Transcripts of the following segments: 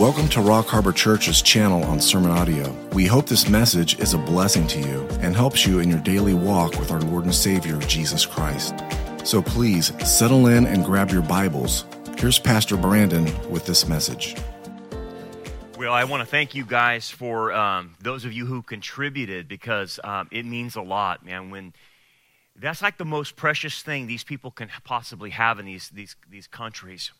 Welcome to Rock Harbor Church's channel on Sermon Audio. We hope this message is a blessing to you and helps you in your daily walk with our Lord and Savior, Jesus Christ. So please settle in and grab your Bibles. Here's Pastor Brandon with this message. Well, I want to thank you guys for um, those of you who contributed because um, it means a lot, man. When that's like the most precious thing these people can possibly have in these these these countries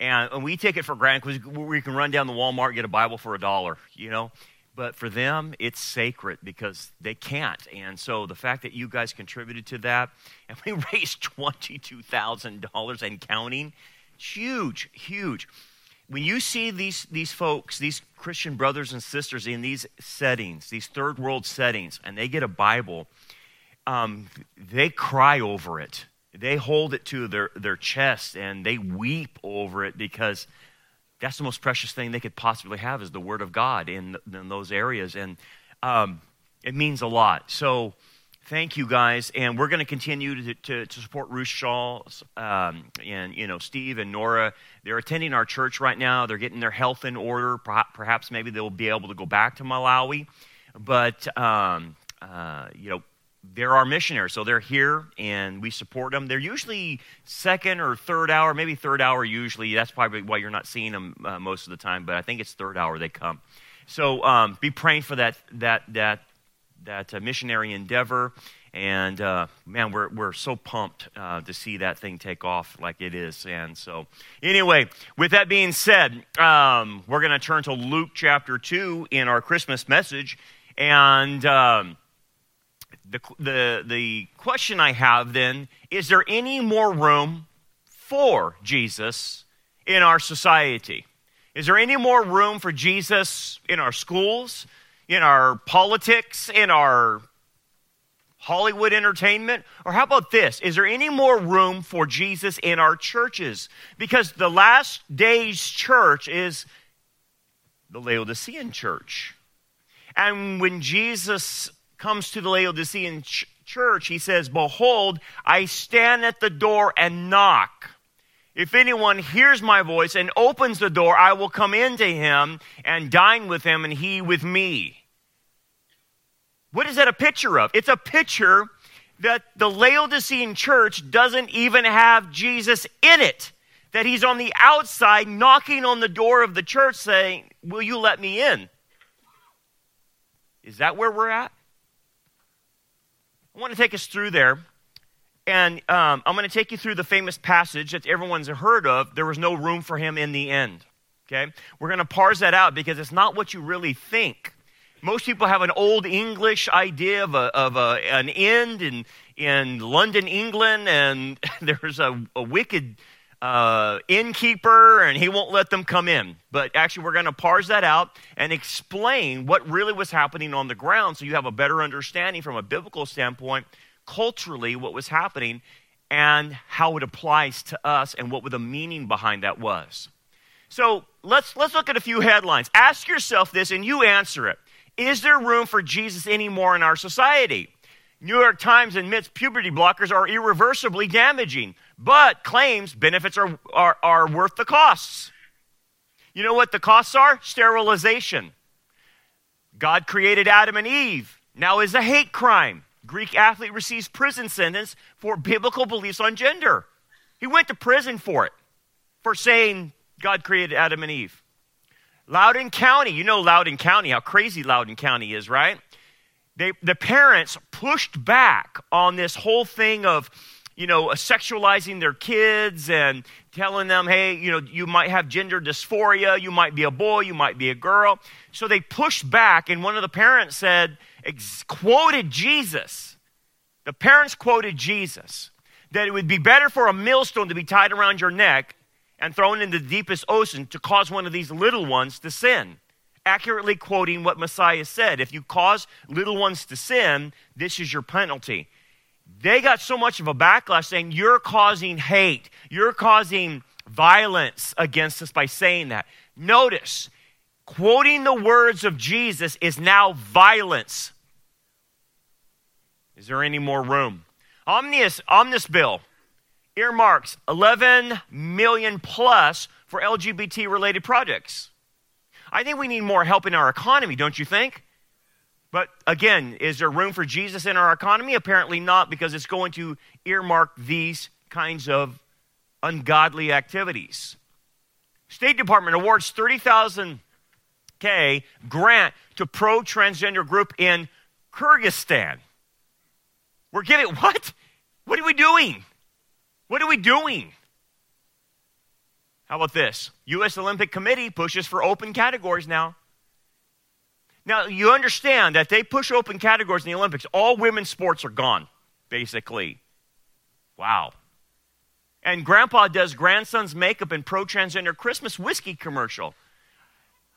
and, and we take it for granted because we can run down the Walmart and get a Bible for a dollar, you know. But for them, it's sacred because they can't. And so the fact that you guys contributed to that, and we raised $22,000 and counting, it's huge, huge. When you see these, these folks, these Christian brothers and sisters in these settings, these third world settings, and they get a Bible, um, they cry over it they hold it to their, their chest and they weep over it because that's the most precious thing they could possibly have is the Word of God in, in those areas. And um, it means a lot. So thank you guys. And we're going to continue to, to, to, support Ruth Shaw um, and, you know, Steve and Nora. They're attending our church right now. They're getting their health in order. Perhaps maybe they'll be able to go back to Malawi. But, um, uh, you know, they're our missionaries, so they're here and we support them. They're usually second or third hour, maybe third hour usually. That's probably why you're not seeing them uh, most of the time, but I think it's third hour they come. So um, be praying for that that that that uh, missionary endeavor. And uh, man, we're we're so pumped uh, to see that thing take off like it is. And so, anyway, with that being said, um, we're going to turn to Luke chapter two in our Christmas message, and. Um, the, the, the question I have then is there any more room for Jesus in our society? Is there any more room for Jesus in our schools, in our politics, in our Hollywood entertainment? Or how about this? Is there any more room for Jesus in our churches? Because the last day's church is the Laodicean church. And when Jesus comes to the Laodicean ch- church, he says, Behold, I stand at the door and knock. If anyone hears my voice and opens the door, I will come into him and dine with him and he with me. What is that a picture of? It's a picture that the Laodicean church doesn't even have Jesus in it. That he's on the outside knocking on the door of the church saying, Will you let me in? Is that where we're at? I want to take us through there. And um, I'm going to take you through the famous passage that everyone's heard of. There was no room for him in the end. Okay? We're going to parse that out because it's not what you really think. Most people have an old English idea of, a, of a, an end in, in London, England, and there's a, a wicked uh, innkeeper and he won't let them come in. But actually, we're going to parse that out and explain what really was happening on the ground so you have a better understanding from a biblical standpoint, culturally, what was happening and how it applies to us and what the meaning behind that was. So let's, let's look at a few headlines. Ask yourself this and you answer it. Is there room for Jesus anymore in our society? New York Times admits puberty blockers are irreversibly damaging but claims benefits are, are, are worth the costs. You know what the costs are? Sterilization. God created Adam and Eve. Now is a hate crime. Greek athlete receives prison sentence for biblical beliefs on gender. He went to prison for it, for saying God created Adam and Eve. Loudoun County, you know Loudoun County, how crazy Loudoun County is, right? They, the parents pushed back on this whole thing of you know, sexualizing their kids and telling them, hey, you know, you might have gender dysphoria, you might be a boy, you might be a girl. So they pushed back, and one of the parents said, quoted Jesus. The parents quoted Jesus that it would be better for a millstone to be tied around your neck and thrown into the deepest ocean to cause one of these little ones to sin. Accurately quoting what Messiah said. If you cause little ones to sin, this is your penalty they got so much of a backlash saying, You're causing hate, you're causing violence against us by saying that. Notice, quoting the words of Jesus is now violence. Is there any more room? Omnibus, Omnibus bill earmarks 11 million plus for LGBT related projects. I think we need more help in our economy, don't you think? But again, is there room for Jesus in our economy? Apparently not, because it's going to earmark these kinds of ungodly activities. State Department awards 30,000 K grant to pro transgender group in Kyrgyzstan. We're giving what? What are we doing? What are we doing? How about this? U.S. Olympic Committee pushes for open categories now. Now, you understand that they push open categories in the Olympics. All women's sports are gone, basically. Wow. And grandpa does grandson's makeup in pro transgender Christmas whiskey commercial.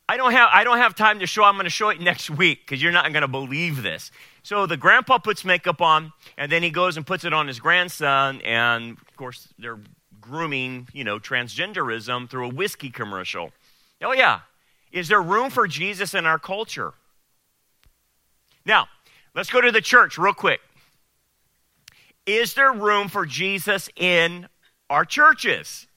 I don't have I don't have time to show. I'm going to show it next week because you're not going to believe this. So the grandpa puts makeup on, and then he goes and puts it on his grandson, and of course they're grooming, you know, transgenderism through a whiskey commercial. Oh yeah, is there room for Jesus in our culture? Now, let's go to the church real quick. Is there room for Jesus in our churches?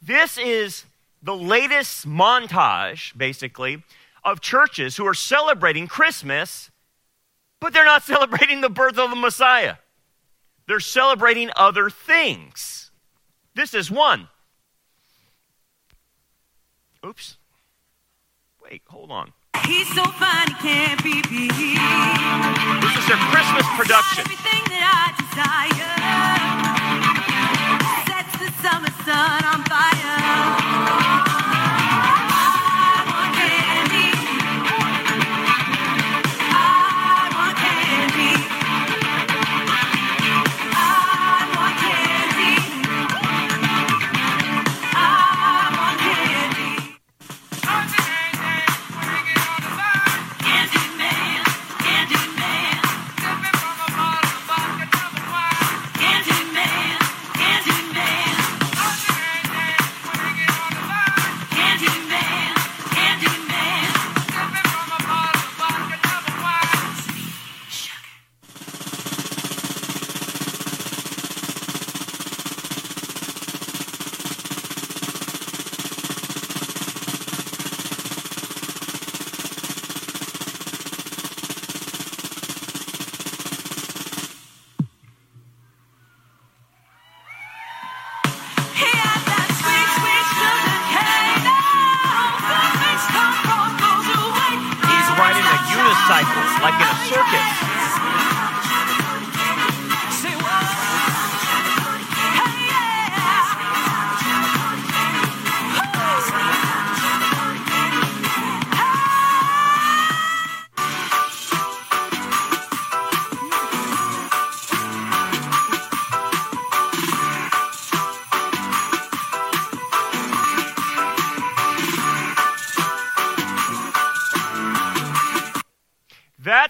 This is the latest montage, basically, of churches who are celebrating Christmas, but they're not celebrating the birth of the Messiah. They're celebrating other things. This is one. Oops. Wait, hold on. He's so fine, he can't be beat. This is their Christmas production. Everything that I desire sets the summer sun on fire.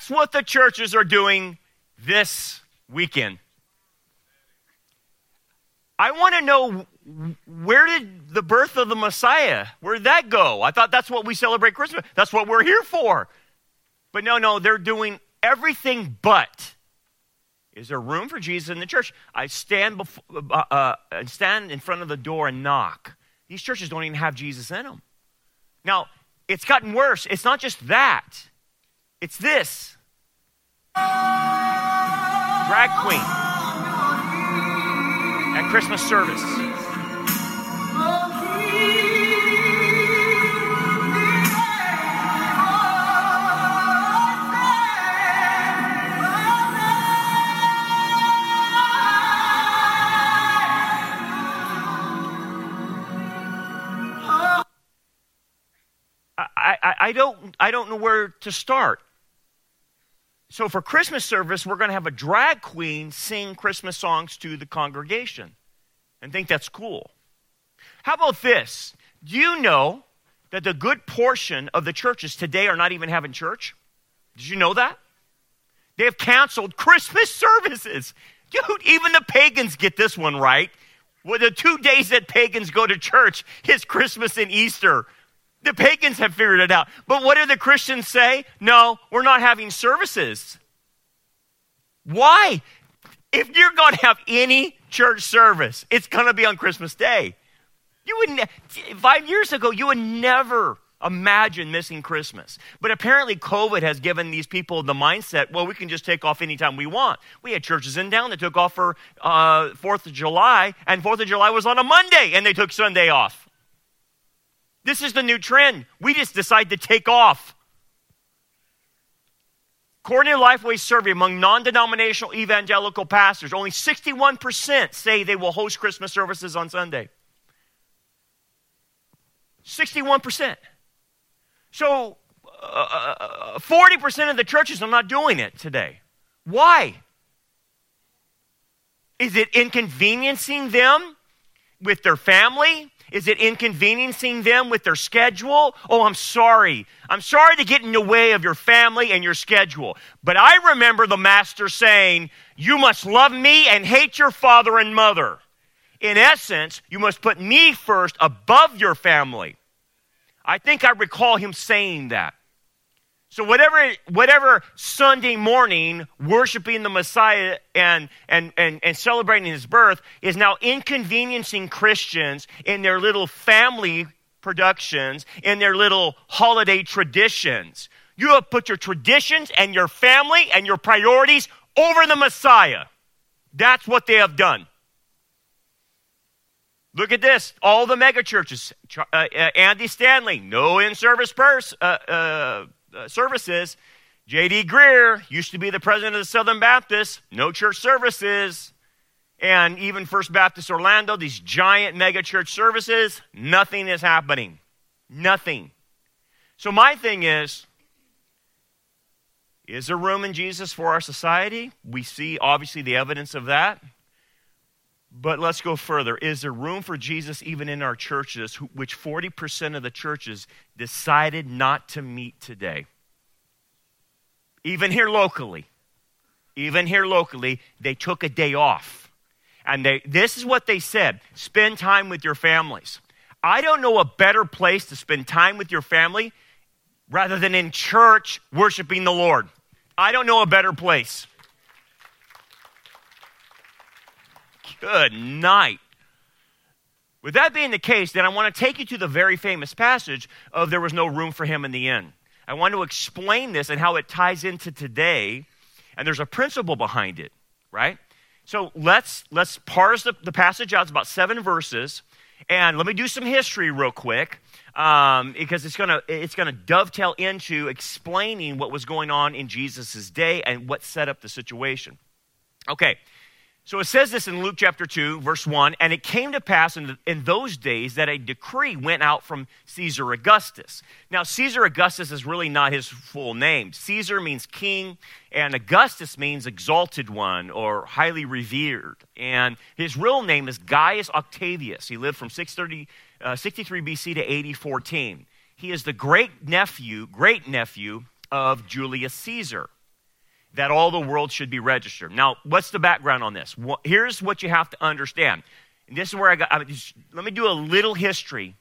That's what the churches are doing this weekend. I want to know where did the birth of the Messiah, where did that go? I thought that's what we celebrate Christmas. That's what we're here for. But no, no, they're doing everything but. Is there room for Jesus in the church? I stand, before, uh, uh, stand in front of the door and knock. These churches don't even have Jesus in them. Now, it's gotten worse. It's not just that. It's this drag queen at Christmas service. I, I, I, don't, I don't know where to start. So for Christmas service, we're going to have a drag queen sing Christmas songs to the congregation and think that's cool. How about this? Do you know that the good portion of the churches today are not even having church? Did you know that? They have canceled Christmas services. Dude, even the pagans get this one right. Well, the two days that pagans go to church is Christmas and Easter. The pagans have figured it out. But what do the Christians say? No, we're not having services. Why? If you're going to have any church service, it's going to be on Christmas Day. You would ne- five years ago, you would never Imagine missing Christmas. But apparently, COVID has given these people the mindset well, we can just take off anytime we want. We had churches in town that took off for uh, 4th of July, and 4th of July was on a Monday, and they took Sunday off. This is the new trend. We just decide to take off. According to Lifeway survey among non denominational evangelical pastors, only 61% say they will host Christmas services on Sunday. 61%. So, uh, 40% of the churches are not doing it today. Why? Is it inconveniencing them with their family? Is it inconveniencing them with their schedule? Oh, I'm sorry. I'm sorry to get in the way of your family and your schedule. But I remember the master saying, You must love me and hate your father and mother. In essence, you must put me first above your family. I think I recall him saying that. So whatever, whatever Sunday morning worshiping the Messiah and, and, and, and celebrating his birth is now inconveniencing Christians in their little family productions, in their little holiday traditions. You have put your traditions and your family and your priorities over the Messiah. That's what they have done. Look at this. All the mega churches. Uh, uh, Andy Stanley, no in service purse, uh, uh services. J.D. Greear used to be the president of the Southern Baptist, no church services. And even First Baptist Orlando, these giant mega church services, nothing is happening. Nothing. So, my thing is, is there room in Jesus for our society? We see obviously the evidence of that. But let's go further. Is there room for Jesus even in our churches, which 40% of the churches decided not to meet today? Even here locally. Even here locally, they took a day off. And they, this is what they said spend time with your families. I don't know a better place to spend time with your family rather than in church worshiping the Lord. I don't know a better place. Good night. With that being the case, then I want to take you to the very famous passage of there was no room for him in the inn. I want to explain this and how it ties into today, and there's a principle behind it, right? So let's let's parse the, the passage out. It's about seven verses, and let me do some history real quick um, because it's gonna it's gonna dovetail into explaining what was going on in Jesus' day and what set up the situation. Okay, so it says this in Luke chapter 2, verse 1 And it came to pass in, the, in, those days that a decree went out from Caesar Augustus. Now, Caesar Augustus is really not his full name. Caesar means king, and Augustus means exalted one or highly revered. And his real name is Gaius Octavius. He lived from 630, uh, 63 BC to 80 14. He is the great nephew, great nephew of Julius Caesar that all the world should be registered. Now, what's the background on this? Here's what you have to understand. And this is where I got, I mean, just, let me do a little history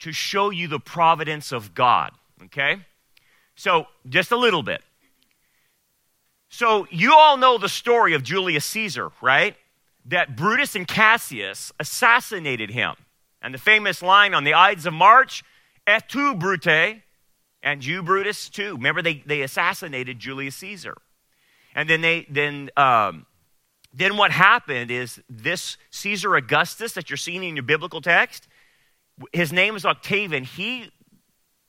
to show you the providence of God, okay? So, just a little bit. So, you all know the story of Julius Caesar, right? That Brutus and Cassius assassinated him. And the famous line on the Ides of March, Et tu, Brute, and you, Brutus, too. Remember, they, they assassinated Julius Caesar. And then they then um, then what happened is this Caesar Augustus that you're seeing in your biblical text, his name is Octavian. He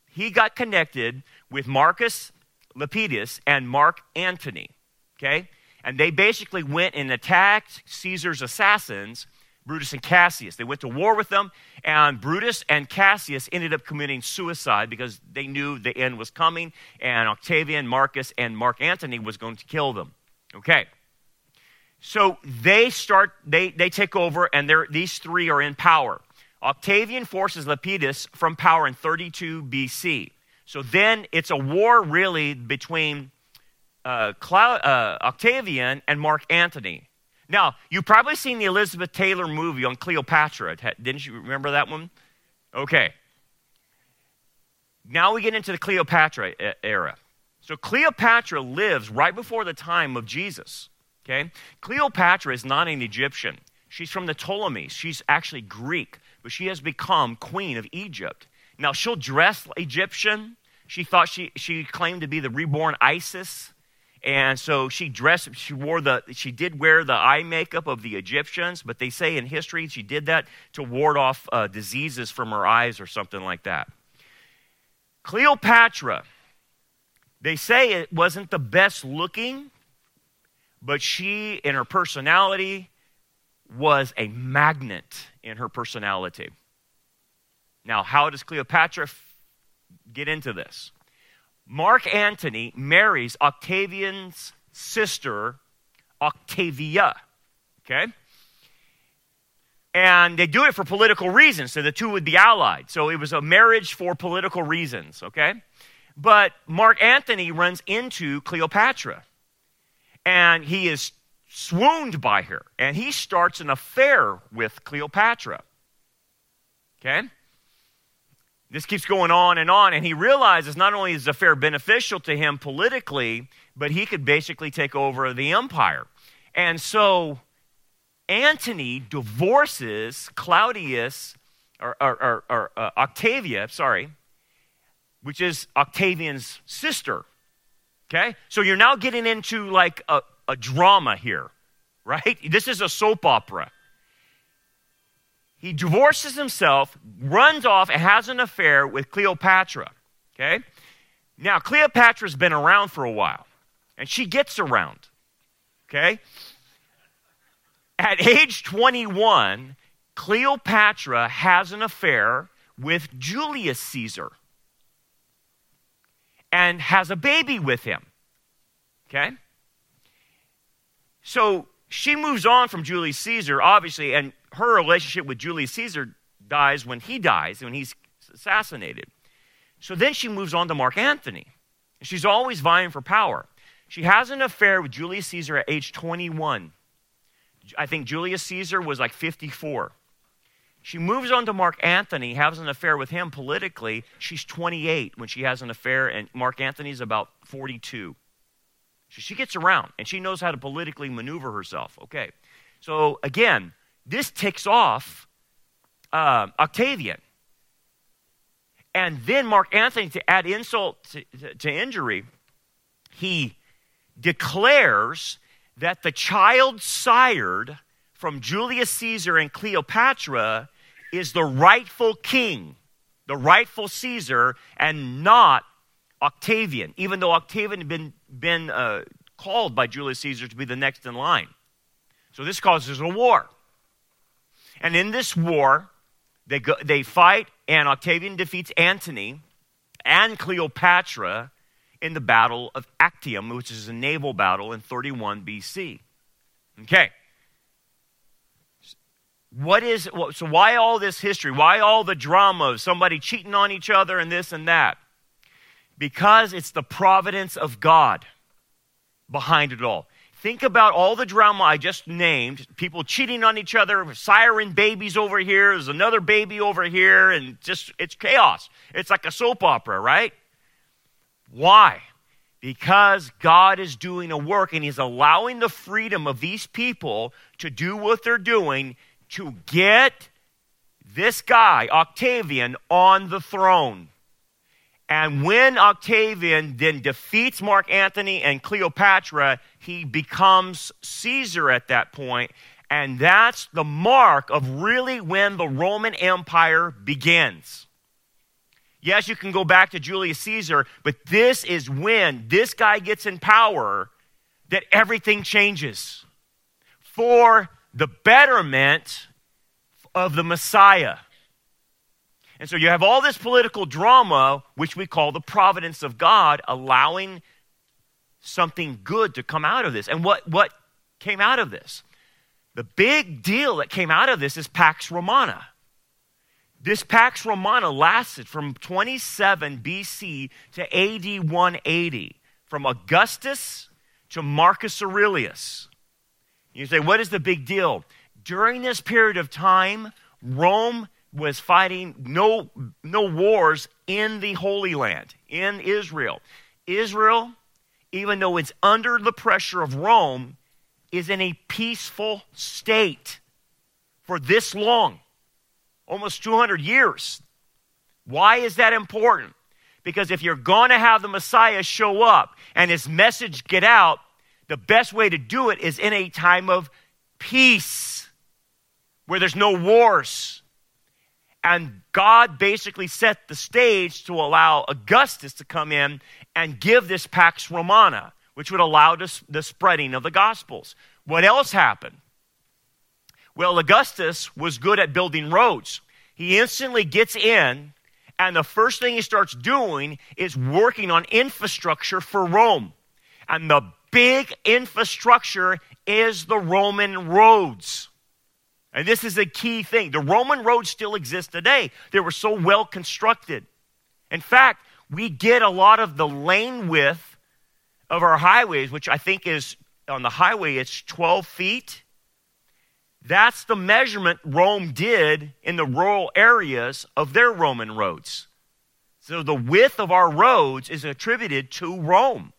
he got connected with Marcus Lepidus and Mark Antony. Okay? And they basically went and attacked Caesar's assassins, Brutus and Cassius. They went to war with them, and Brutus and Cassius ended up committing suicide because they knew the end was coming, and Octavian, Marcus, and Mark Antony was going to kill them. Okay. So they start, they, they take over, and these three are in power. Octavian forces Lepidus from power in 32 BC. So then it's a war really between uh, uh, Octavian and Mark Antony. Now, you've probably seen the Elizabeth Taylor movie on Cleopatra. Didn't you remember that one? Okay. Now we get into the Cleopatra era. So Cleopatra lives right before the time of Jesus. Okay? Cleopatra is not an Egyptian. She's from the Ptolemies. She's actually Greek, but she has become queen of Egypt. Now, she'll dress Egyptian. She thought she, she claimed to be the reborn Isis. And so she dressed, she wore the, she did wear the eye makeup of the Egyptians, but they say in history she did that to ward off uh, diseases from her eyes or something like that. Cleopatra, they say it wasn't the best looking, but she, in her personality, was a magnet in her personality. Now, how does Cleopatra f- get into this? Mark Antony marries Octavian's sister, Octavia. Okay? And they do it for political reasons, so the two would be allied. So it was a marriage for political reasons, okay? But Mark Antony runs into Cleopatra, and he is swooned by her, and he starts an affair with Cleopatra. Okay? This keeps going on and on, and he realizes not only is the affair beneficial to him politically, but he could basically take over the empire. And so Antony divorces Claudius, or, or, or, or uh, Octavia, sorry, which is Octavian's sister. Okay? So you're now getting into like a, a drama here, right? This is a soap opera. He divorces himself, runs off, and has an affair with Cleopatra. Okay? Now, Cleopatra's been around for a while, and she gets around. Okay? At age 21, Cleopatra has an affair with Julius Caesar and has a baby with him. Okay? So she moves on from Julius Caesar, obviously, and her relationship with Julius Caesar dies when he dies, when he's assassinated. So then she moves on to Mark Antony. She's always vying for power. She has an affair with Julius Caesar at age 21. I think Julius Caesar was like 54. She moves on to Mark Antony, has an affair with him politically. She's 28 when she has an affair, and Mark Antony's about 42. She gets around and she knows how to politically maneuver herself. Okay. So again, this ticks off uh, Octavian. And then Mark Antony, to add insult to, to, to injury, he declares that the child sired from Julius Caesar and Cleopatra is the rightful king, the rightful Caesar, and not Octavian, even though Octavian had been, been uh, called by Julius Caesar to be the next in line. So this causes a war. And in this war, they, go, they fight, and Octavian defeats Antony and Cleopatra in the Battle of Actium, which is a naval battle in 31 BC. Okay. What is so why all this history? Why all the drama of somebody cheating on each other and this and that? Because it's the providence of God behind it all. Think about all the drama I just named people cheating on each other, siren babies over here, there's another baby over here, and just it's chaos. It's like a soap opera, right? Why? Because God is doing a work and He's allowing the freedom of these people to do what they're doing to get this guy, Octavian, on the throne. And when Octavian then defeats Mark Antony and Cleopatra, he becomes Caesar at that point, And that's the mark of really when the Roman Empire begins. Yes, you can go back to Julius Caesar, but this is when this guy gets in power that everything changes for the betterment of the Messiah. And so you have all this political drama, which we call the providence of God, allowing something good to come out of this. And what, what came out of this? The big deal that came out of this is Pax Romana. This Pax Romana lasted from 27 BC to AD 180, from Augustus to Marcus Aurelius. You say, what is the big deal? During this period of time, Rome was fighting no, no wars in the Holy Land, in Israel. Israel, even though it's under the pressure of Rome, is in a peaceful state for this long almost 200 years. Why is that important? Because if you're going to have the Messiah show up and his message get out, the best way to do it is in a time of peace where there's no wars. And God basically set the stage to allow Augustus to come in and give this Pax Romana, which would allow this, the spreading of the Gospels. What else happened? Well, Augustus was good at building roads. He instantly gets in, and the first thing he starts doing is working on infrastructure for Rome. And the big infrastructure is the Roman roads. And this is a key thing. The Roman roads still exist today. They were so well constructed. In fact, we get a lot of the lane width of our highways, which I think is on the highway, it's 12 feet. That's the measurement Rome did in the rural areas of their Roman roads. So the width of our roads is attributed to Rome.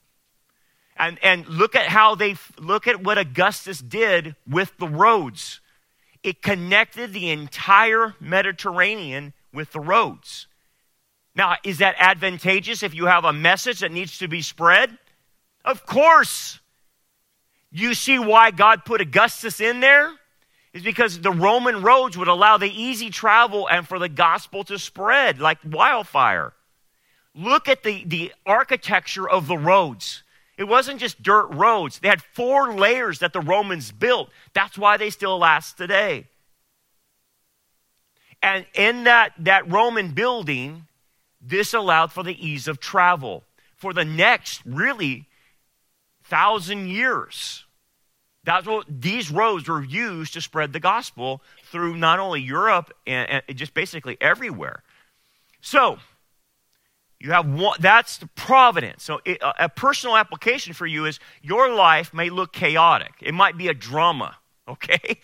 And, and look at how they look at what Augustus did with the roads. It connected the entire Mediterranean with the roads. Now, is that advantageous if you have a message that needs to be spread? Of course. You see why God put Augustus in there? Is because the Roman roads would allow the easy travel and for the gospel to spread like wildfire. Look at the, the architecture of the roads. It wasn't just dirt roads, they had four layers that the Romans built. That's why they still last today. And in that, that Roman building, this allowed for the ease of travel for the next, really, thousand years. That's what these roads were used to spread the gospel through not only Europe and, and just basically everywhere. So, you have one, that's the providence. So, it, a, a personal application for you is your life may look chaotic. It might be a drama, okay?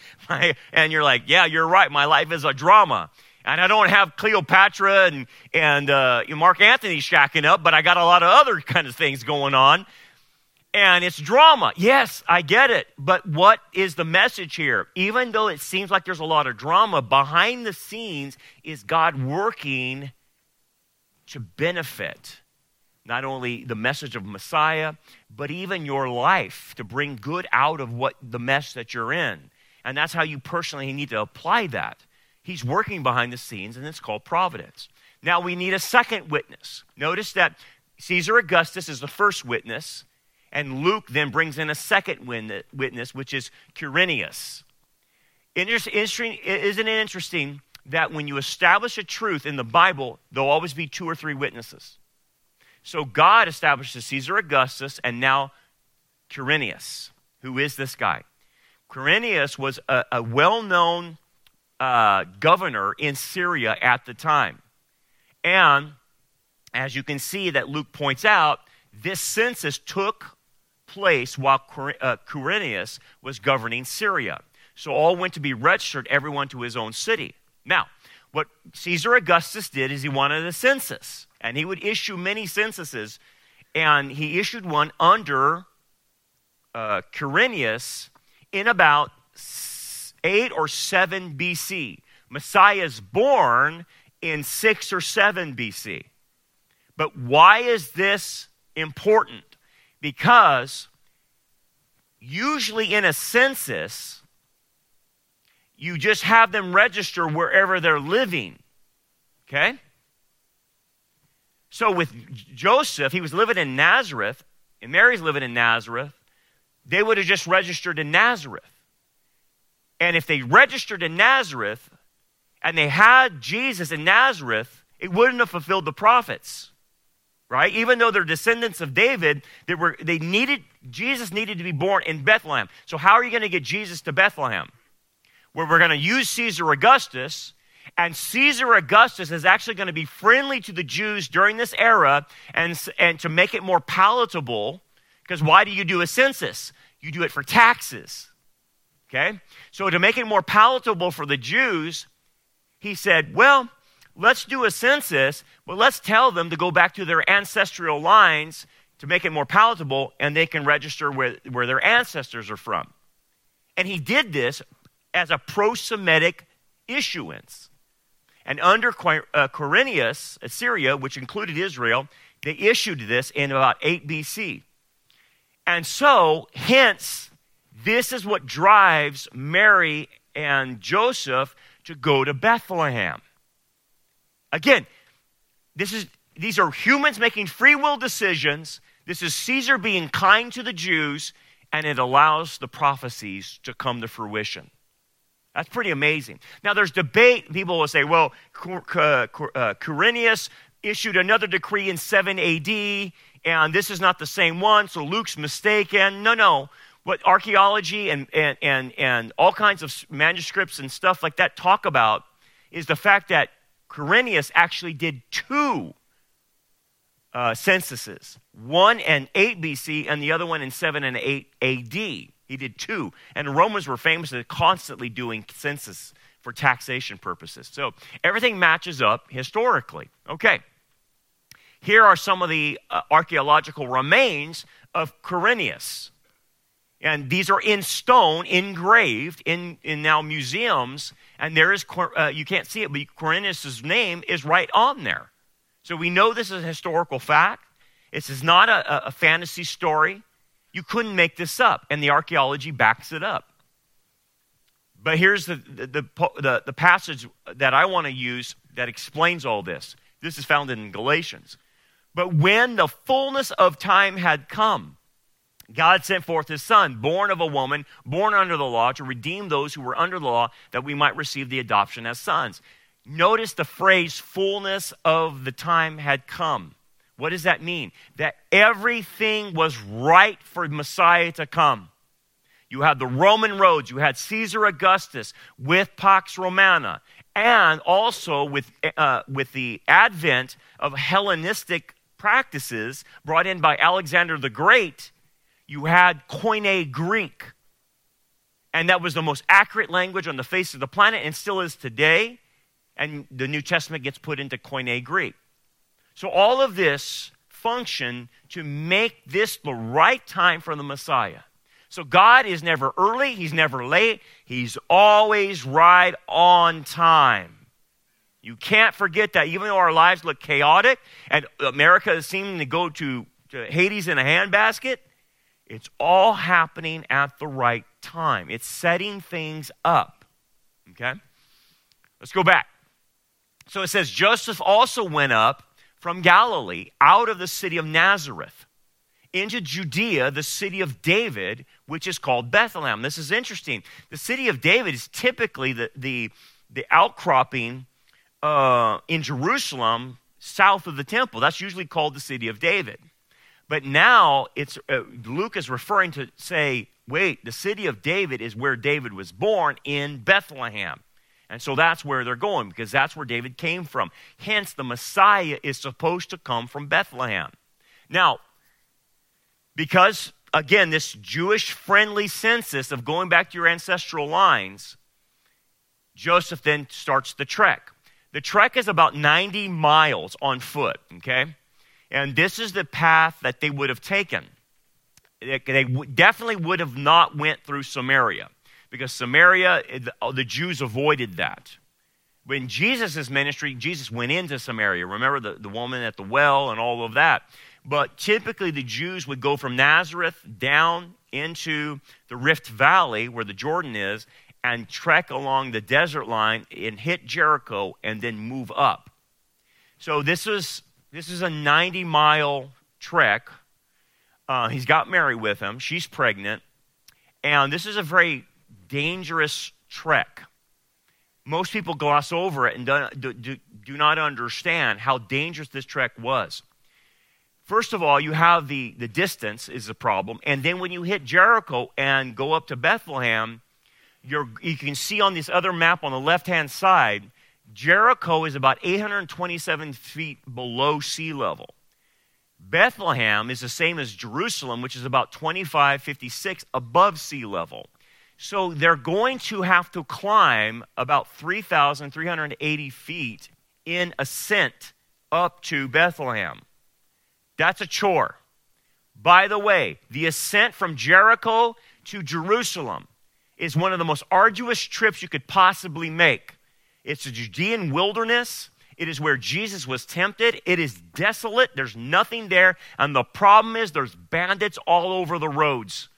and you're like, yeah, you're right. My life is a drama. And I don't have Cleopatra and, and uh, Mark Antony shacking up, but I got a lot of other kind of things going on and it's drama. Yes, I get it. But what is the message here? Even though it seems like there's a lot of drama, behind the scenes is God working to benefit not only the message of Messiah, but even your life to bring good out of what the mess that you're in. And that's how you personally need to apply that. He's working behind the scenes, and it's called providence. Now we need a second witness. Notice that Caesar Augustus is the first witness. And Luke then brings in a second witness, which is Quirinius. Interesting, isn't it interesting that when you establish a truth in the Bible, there'll always be two or three witnesses? So God establishes Caesar Augustus and now Quirinius. Who is this guy? Quirinius was a, a well known uh, governor in Syria at the time. And as you can see, that Luke points out, this census took place while uh, Quirinius was governing Syria. So all went to be registered, everyone to his own city. Now, what Caesar Augustus did is he wanted a census, and he would issue many censuses, and he issued one under uh, Quirinius in about 8 or 7 BC. Messiah is born in 6 or 7 BC. But why is this important? Because usually in a census, you just have them register wherever they're living. Okay? So with Joseph, he was living in Nazareth, and Mary's living in Nazareth. They would have just registered in Nazareth. And if they registered in Nazareth and they had Jesus in Nazareth, it wouldn't have fulfilled the prophets right? Even though they're descendants of David, they were they needed Jesus needed to be born in Bethlehem. So how are you going to get Jesus to Bethlehem? Where we're going to use Caesar Augustus, and Caesar Augustus is actually going to be friendly to the Jews during this era, and and to make it more palatable. Because why do you do a census? You do it for taxes. Okay? So to make it more palatable for the Jews, he said, well, let's do a census, but let's tell them to go back to their ancestral lines to make it more palatable and they can register where, where their ancestors are from. And he did this as a pro Semitic issuance. And under uh, Quirinius, Assyria, which included Israel, they issued this in about 8 BC. And so, hence, this is what drives Mary and Joseph to go to Bethlehem. Again, this is, these are humans making free will decisions. This is Caesar being kind to the Jews, and it allows the prophecies to come to fruition. That's pretty amazing. Now, there's debate. People will say, well, uh, Quirinius issued another decree in 7 AD, and this is not the same one, so Luke's mistaken. No, no. What archaeology and, and, and, and all kinds of manuscripts and stuff like that talk about is the fact that Quirinius actually did two uh, censuses one in 8 BC and the other one in 7 and 8 AD. He did two. And the Romans were famous for constantly doing census for taxation purposes. So everything matches up historically. Okay. Here are some of the uh, archaeological remains of Quirinius. And these are in stone, engraved in, in now museums. And there is, uh, you can't see it, but Quirinius' name is right on there. So we know this is a historical fact. This is not a, a fantasy story. You couldn't make this up, and the archaeology backs it up. But here's the, the, the, the passage that I want to use that explains all this. This is found in Galatians. But when the fullness of time had come, God sent forth his son, born of a woman, born under the law, to redeem those who were under the law, that we might receive the adoption as sons. Notice the phrase, fullness of the time had come. What does that mean? That everything was right for Messiah to come. You had the Roman roads, you had Caesar Augustus with Pax Romana, and also with, uh, with the advent of Hellenistic practices brought in by Alexander the Great, you had Koine Greek. And that was the most accurate language on the face of the planet and still is today. And the New Testament gets put into Koine Greek. So all of this function to make this the right time for the Messiah. So God is never early, He's never late, He's always right on time. You can't forget that, even though our lives look chaotic and America is seeming to go to, to Hades in a handbasket, it's all happening at the right time. It's setting things up. Okay? Let's go back. So it says Joseph also went up from Galilee out of the city of Nazareth into Judea, the city of David, which is called Bethlehem. This is interesting. The city of David is typically the, the, the outcropping uh, in Jerusalem south of the temple. That's usually called the city of David. But now it's uh, Luke is referring to say, wait, the city of David is where David was born in Bethlehem. And so that's where they're going because that's where David came from. Hence, the Messiah is supposed to come from Bethlehem. Now, because, again, this Jewish friendly census of going back to your ancestral lines, Joseph then starts the trek. The trek is about 90 miles on foot, okay? And this is the path that they would have taken. They definitely would have not went through Samaria because Samaria, the Jews avoided that. When Jesus' ministry, Jesus went into Samaria. Remember the, the woman at the well and all of that. But typically, the Jews would go from Nazareth down into the Rift Valley, where the Jordan is, and trek along the desert line and hit Jericho and then move up. So this is this is a 90 mile trek. Uh, he's got Mary with him. She's pregnant, and this is a very dangerous trek. Most people gloss over it and do, do, do not understand how dangerous this trek was. First of all, you have the, the distance is a problem. And then when you hit Jericho and go up to Bethlehem, you you can see on this other map on the left hand side, Jericho is about 827 feet below sea level. Bethlehem is the same as Jerusalem, which is about 2556 above sea level. So they're going to have to climb about 3,380 feet in ascent up to Bethlehem. That's a chore. By the way, the ascent from Jericho to Jerusalem is one of the most arduous trips you could possibly make. It's the Judean wilderness. It is where Jesus was tempted. It is desolate. There's nothing there. And the problem is there's bandits all over the roads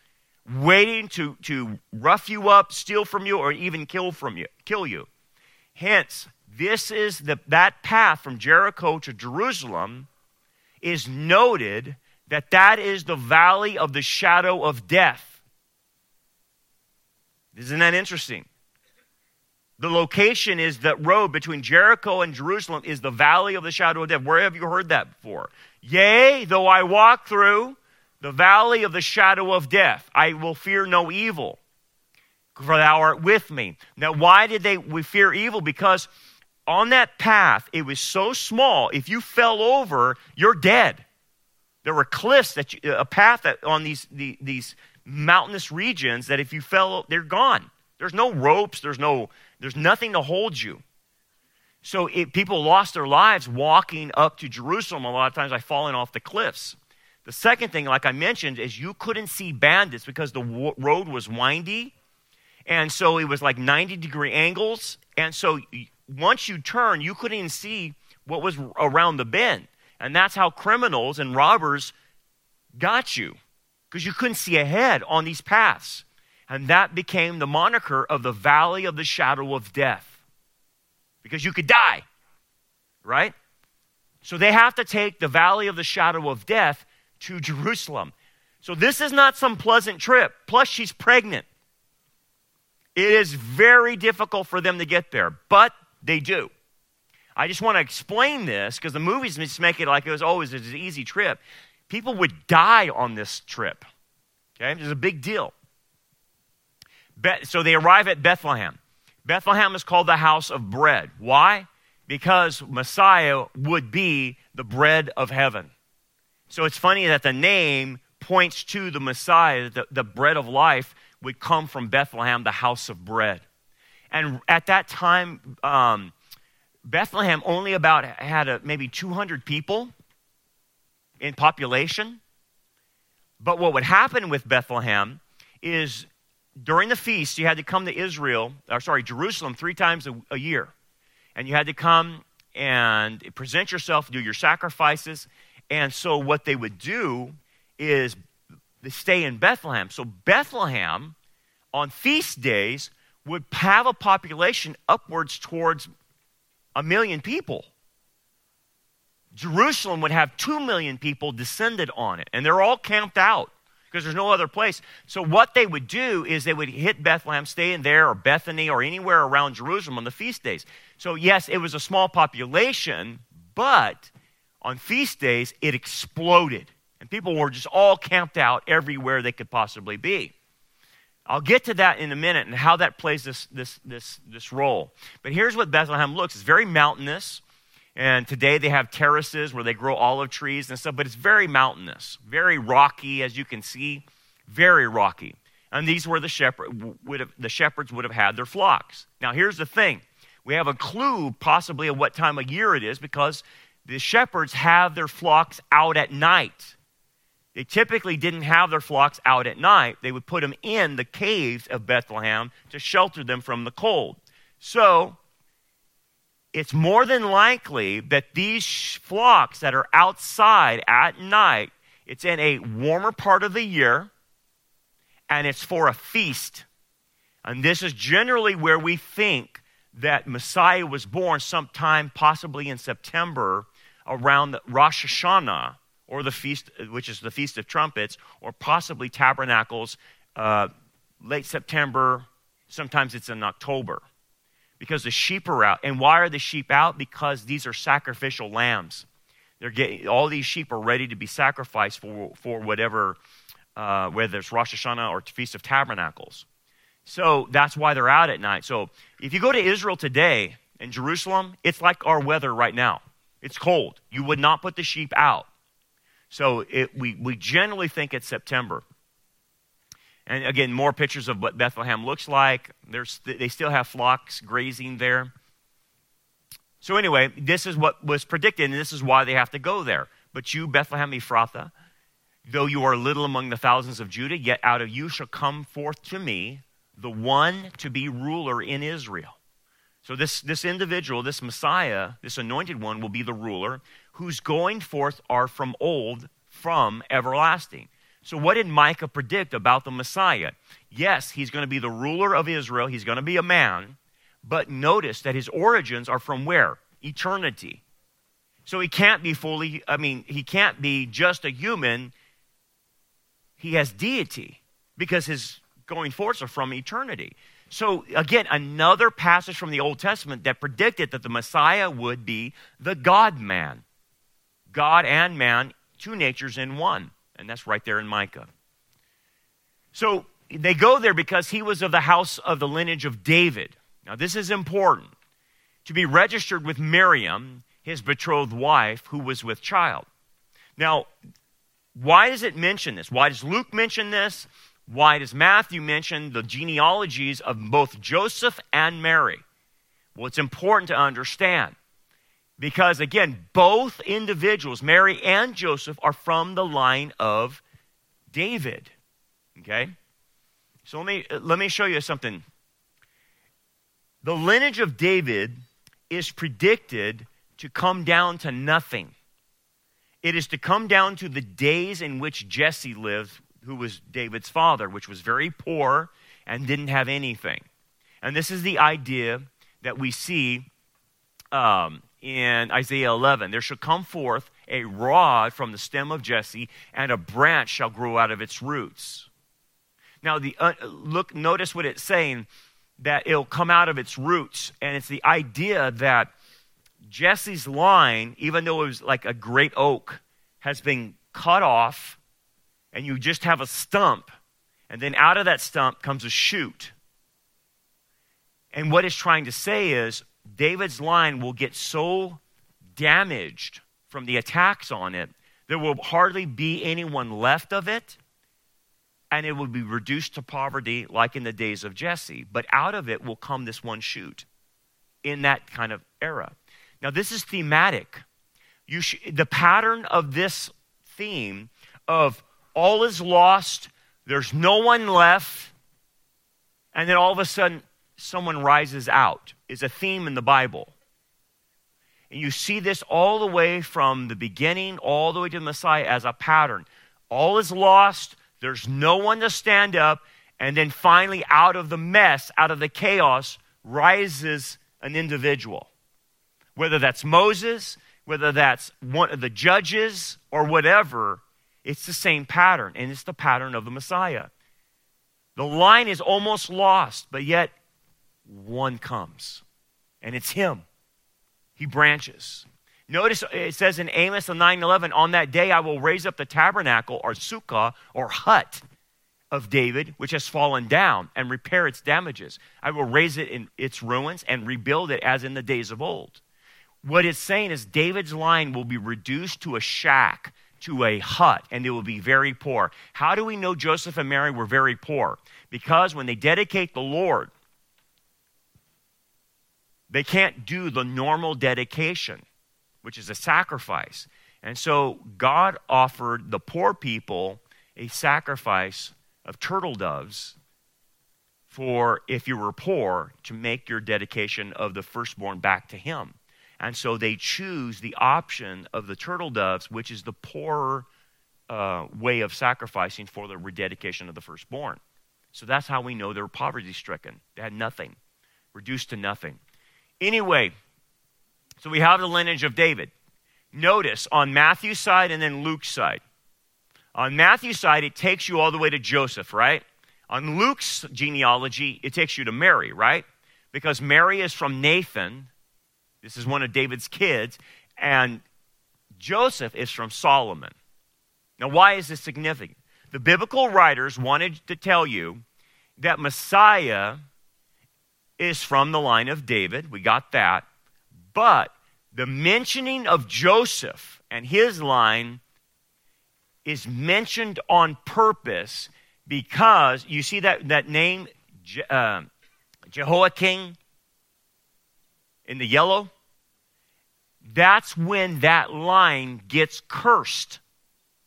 waiting to, to rough you up, steal from you, or even kill from you, kill you. Hence, this is the, that path from Jericho to Jerusalem is noted that that is the valley of the shadow of death. Isn't that interesting? The location is that road between Jericho and Jerusalem is the valley of the shadow of death. Where have you heard that before? Yea, though I walk through the valley of the shadow of death, I will fear no evil, for thou art with me. Now, why did they we fear evil? Because on that path, it was so small, if you fell over, you're dead. There were cliffs that you, a path that on these, the, these mountainous regions that if you fell, they're gone. There's no ropes, there's no there's nothing to hold you. So it, people lost their lives walking up to Jerusalem a lot of times by falling off the cliffs. The second thing, like I mentioned, is you couldn't see bandits because the w- road was windy. And so it was like 90 degree angles. And so once you turn, you couldn't even see what was around the bend. And that's how criminals and robbers got you because you couldn't see ahead on these paths. And that became the moniker of the valley of the shadow of death. Because you could die, right? So they have to take the valley of the shadow of death to Jerusalem. So this is not some pleasant trip. Plus, she's pregnant. It is very difficult for them to get there, but they do. I just want to explain this because the movies just make it like it was always an easy trip. People would die on this trip. Okay, it's a big deal so they arrive at Bethlehem. Bethlehem is called the house of bread. Why? Because Messiah would be the bread of heaven. So it's funny that the name points to the Messiah, the, the bread of life would come from Bethlehem, the house of bread. And at that time, um, Bethlehem only about had a, maybe 200 people in population. But what would happen with Bethlehem is during the feast, you had to come to Israel, or sorry, Jerusalem, three times a, a year. And you had to come and present yourself, do your sacrifices. And so, what they would do is they stay in Bethlehem. So, Bethlehem on feast days would have a population upwards towards a million people. Jerusalem would have two million people descended on it, and they're all camped out because there's no other place. So, what they would do is they would hit Bethlehem, stay in there, or Bethany, or anywhere around Jerusalem on the feast days. So, yes, it was a small population, but on feast days, it exploded. And people were just all camped out everywhere they could possibly be. I'll get to that in a minute and how that plays this, this, this, this role. But here's what Bethlehem looks it's very mountainous. And today they have terraces where they grow olive trees and stuff, but it's very mountainous, very rocky, as you can see, very rocky. And these were the shepherd would have, the shepherds would have had their flocks. Now here's the thing: we have a clue possibly of what time of year it is because the shepherds have their flocks out at night. They typically didn't have their flocks out at night. They would put them in the caves of Bethlehem to shelter them from the cold. So it's more than likely that these flocks that are outside at night, it's in a warmer part of the year and it's for a feast. And this is generally where we think that Messiah was born sometime possibly in September around Rosh Hashanah or the feast, which is the Feast of Trumpets, or possibly Tabernacles, uh, late September. Sometimes it's in October because the sheep are out. And why are the sheep out? Because these are sacrificial lambs. They're getting, all these sheep are ready to be sacrificed for, for whatever, uh, whether it's Rosh Hashanah or Feast of Tabernacles. So that's why they're out at night. So if you go to Israel today in Jerusalem, it's like our weather right now. It's cold. You would not put the sheep out. So it, we, we generally think it's September. And again, more pictures of what Bethlehem looks like. There's, they still have flocks grazing there. So, anyway, this is what was predicted, and this is why they have to go there. But you, Bethlehem Ephrathah, though you are little among the thousands of Judah, yet out of you shall come forth to me the one to be ruler in Israel. So, this, this individual, this Messiah, this anointed one, will be the ruler whose going forth are from old, from everlasting. So, what did Micah predict about the Messiah? Yes, he's going to be the ruler of Israel, he's going to be a man, but notice that his origins are from where? Eternity. So, he can't be fully, I mean, he can't be just a human, he has deity because his going forth are from eternity. So, again, another passage from the Old Testament that predicted that the Messiah would be the God man. God and man, two natures in one. And that's right there in Micah. So, they go there because he was of the house of the lineage of David. Now, this is important. To be registered with Miriam, his betrothed wife, who was with child. Now, why does it mention this? Why does Luke mention this? Why does Matthew mention the genealogies of both Joseph and Mary? Well, it's important to understand because, again, both individuals, Mary and Joseph, are from the line of David. Okay? So let me, let me show you something. The lineage of David is predicted to come down to nothing. It is to come down to the days in which Jesse lived, who was David's father, which was very poor and didn't have anything. And this is the idea that we see um, in Isaiah 11. There shall come forth a rod from the stem of Jesse, and a branch shall grow out of its roots. Now, the, uh, look, notice what it's saying that it'll come out of its roots, and it's the idea that Jesse's line, even though it was like a great oak, has been cut off and you just have a stump, and then out of that stump comes a shoot. And what it's trying to say is David's line will get so damaged from the attacks on it, there will hardly be anyone left of it, and it will be reduced to poverty like in the days of Jesse. But out of it will come this one shoot in that kind of era. Now, this is thematic. You sh- the pattern of this theme of all is lost, there's no one left, and then all of a sudden someone rises out is a theme in the Bible. And you see this all the way from the beginning all the way to the Messiah as a pattern. All is lost, there's no one to stand up, and then finally, out of the mess, out of the chaos, rises an individual. Whether that's Moses, whether that's one of the judges, or whatever, it's the same pattern, and it's the pattern of the Messiah. The line is almost lost, but yet one comes, and it's him. He branches. Notice it says in Amos 9:11, "On that day I will raise up the tabernacle or sukkah or hut of David, which has fallen down, and repair its damages. I will raise it in its ruins and rebuild it as in the days of old." What it's saying is David's line will be reduced to a shack to a hut and they will be very poor. How do we know Joseph and Mary were very poor? Because when they dedicate the Lord, they can't do the normal dedication, which is a sacrifice. And so God offered the poor people a sacrifice of turtle doves for if you were poor to make your dedication of the firstborn back to Him. And so they choose the option of the turtle doves, which is the poorer uh, way of sacrificing for the rededication of the firstborn. So that's how we know they were poverty stricken. They had nothing, reduced to nothing. Anyway, so we have the lineage of David. Notice on Matthew's side and then Luke's side. On Matthew's side, it takes you all the way to Joseph, right? On Luke's genealogy, it takes you to Mary, right? Because Mary is from Nathan, this is one of David's kids. And Joseph is from Solomon. Now, why is this significant? The biblical writers wanted to tell you that Messiah is from the line of David. We got that. But the mentioning of Joseph and his line is mentioned on purpose because you see that, that name, Je, uh, Jehoiakim, in the yellow? that's when that line gets cursed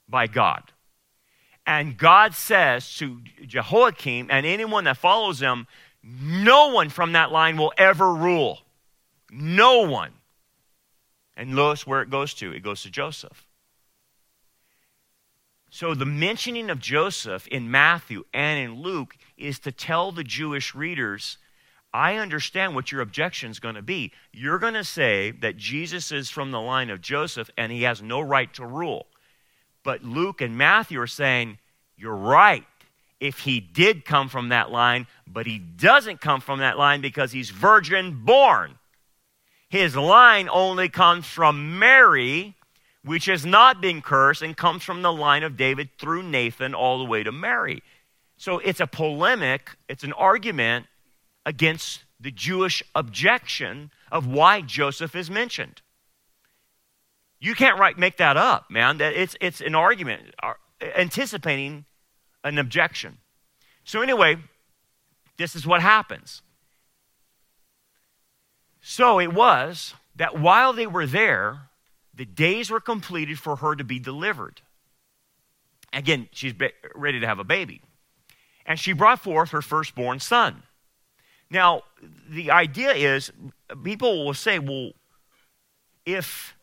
by God. And God says to Jehoiakim and anyone that follows him, no one from that line will ever rule. No one. And notice where it goes to it goes to Joseph. So the mentioning of Joseph in Matthew and in Luke is to tell the Jewish readers I understand what your objection is going to be. You're going to say that Jesus is from the line of Joseph and he has no right to rule. But Luke and Matthew are saying, You're right if he did come from that line, but he doesn't come from that line because he's virgin born. His line only comes from Mary, which has not been cursed, and comes from the line of David through Nathan all the way to Mary. So it's a polemic, it's an argument against the Jewish objection of why Joseph is mentioned. You can't write, make that up, man. It's, it's an argument uh, anticipating an objection. So, anyway, this is what happens. So it was that while they were there, the days were completed for her to be delivered. Again, she's ready to have a baby. And she brought forth her firstborn son. Now, the idea is people will say, well, if,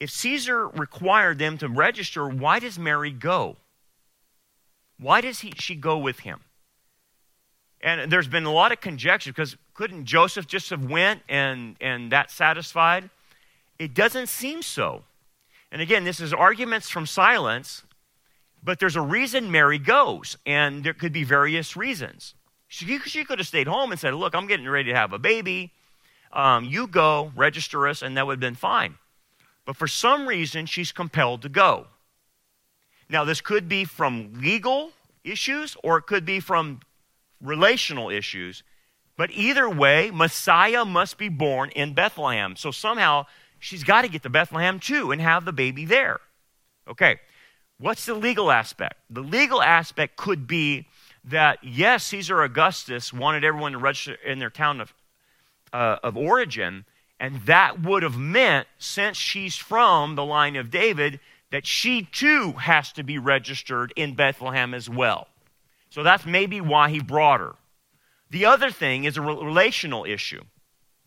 if Caesar required them to register, why does Mary go? Why does he, she go with him? And there's been a lot of conjecture because couldn't Joseph just have went and, and that satisfied? It doesn't seem so. And again, this is arguments from silence, but there's a reason Mary goes, and there could be various reasons. She, she could have stayed home and said, Look, I'm getting ready to have a baby. Um, you go, register us, and that would have been fine. But for some reason, she's compelled to go. Now, this could be from legal issues or it could be from relational issues. But either way, Messiah must be born in Bethlehem. So somehow she's got to get to Bethlehem too and have the baby there. Okay, what's the legal aspect? The legal aspect could be that, yes, Caesar Augustus wanted everyone to register in their town of, uh, of origin, and that would have meant, since she's from the line of David, that she too has to be registered in Bethlehem as well. So that's maybe why he brought her. The other thing is a relational issue.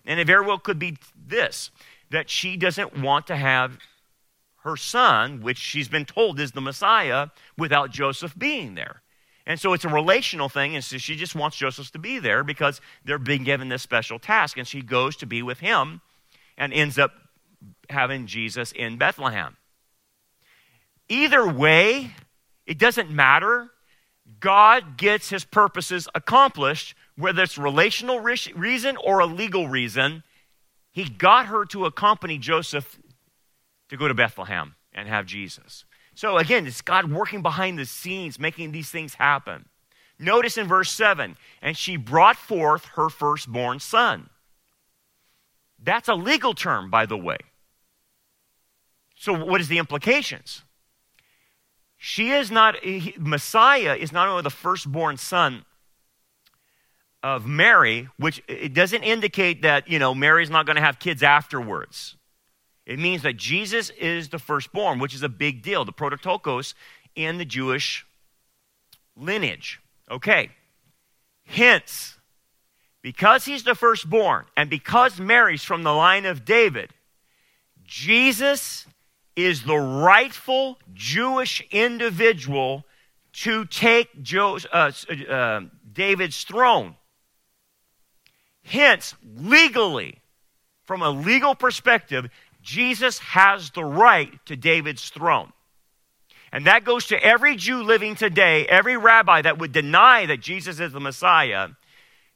And it very well could be this that she doesn't want to have her son, which she's been told is the Messiah, without Joseph being there. And so it's a relational thing, and so she just wants Joseph to be there because they're being given this special task. And she goes to be with him and ends up having Jesus in Bethlehem. Either way, it doesn't matter. God gets his purposes accomplished, whether it's relational reason or a legal reason. He got her to accompany Joseph to go to Bethlehem and have Jesus. So again, it's God working behind the scenes, making these things happen. Notice in verse 7 and she brought forth her firstborn son. That's a legal term, by the way. So, what is the implications? She is not, Messiah is not only the firstborn son of Mary, which it doesn't indicate that, you know, Mary's not going to have kids afterwards. It means that Jesus is the firstborn, which is a big deal, the prototokos in the Jewish lineage. Okay. Hence, because he's the firstborn and because Mary's from the line of David, Jesus is the rightful Jewish individual to take uh, uh, David's throne. Hence, legally, from a legal perspective, Jesus has the right to David's throne. And that goes to every Jew living today, every rabbi that would deny that Jesus is the Messiah,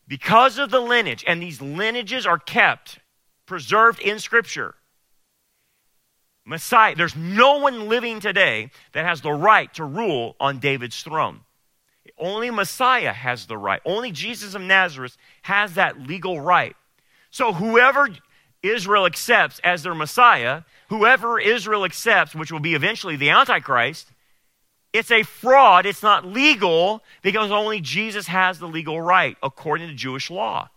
because of the lineage. And these lineages are kept, preserved in Scripture. Messiah, there's no one living today that has the right to rule on David's throne. Only Messiah has the right. Only Jesus of Nazareth has that legal right. So whoever Israel accepts as their Messiah, whoever Israel accepts, which will be eventually the Antichrist, it's a fraud. It's not legal because only Jesus has the legal right according to Jewish law.